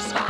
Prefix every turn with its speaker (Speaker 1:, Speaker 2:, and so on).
Speaker 1: satisfied.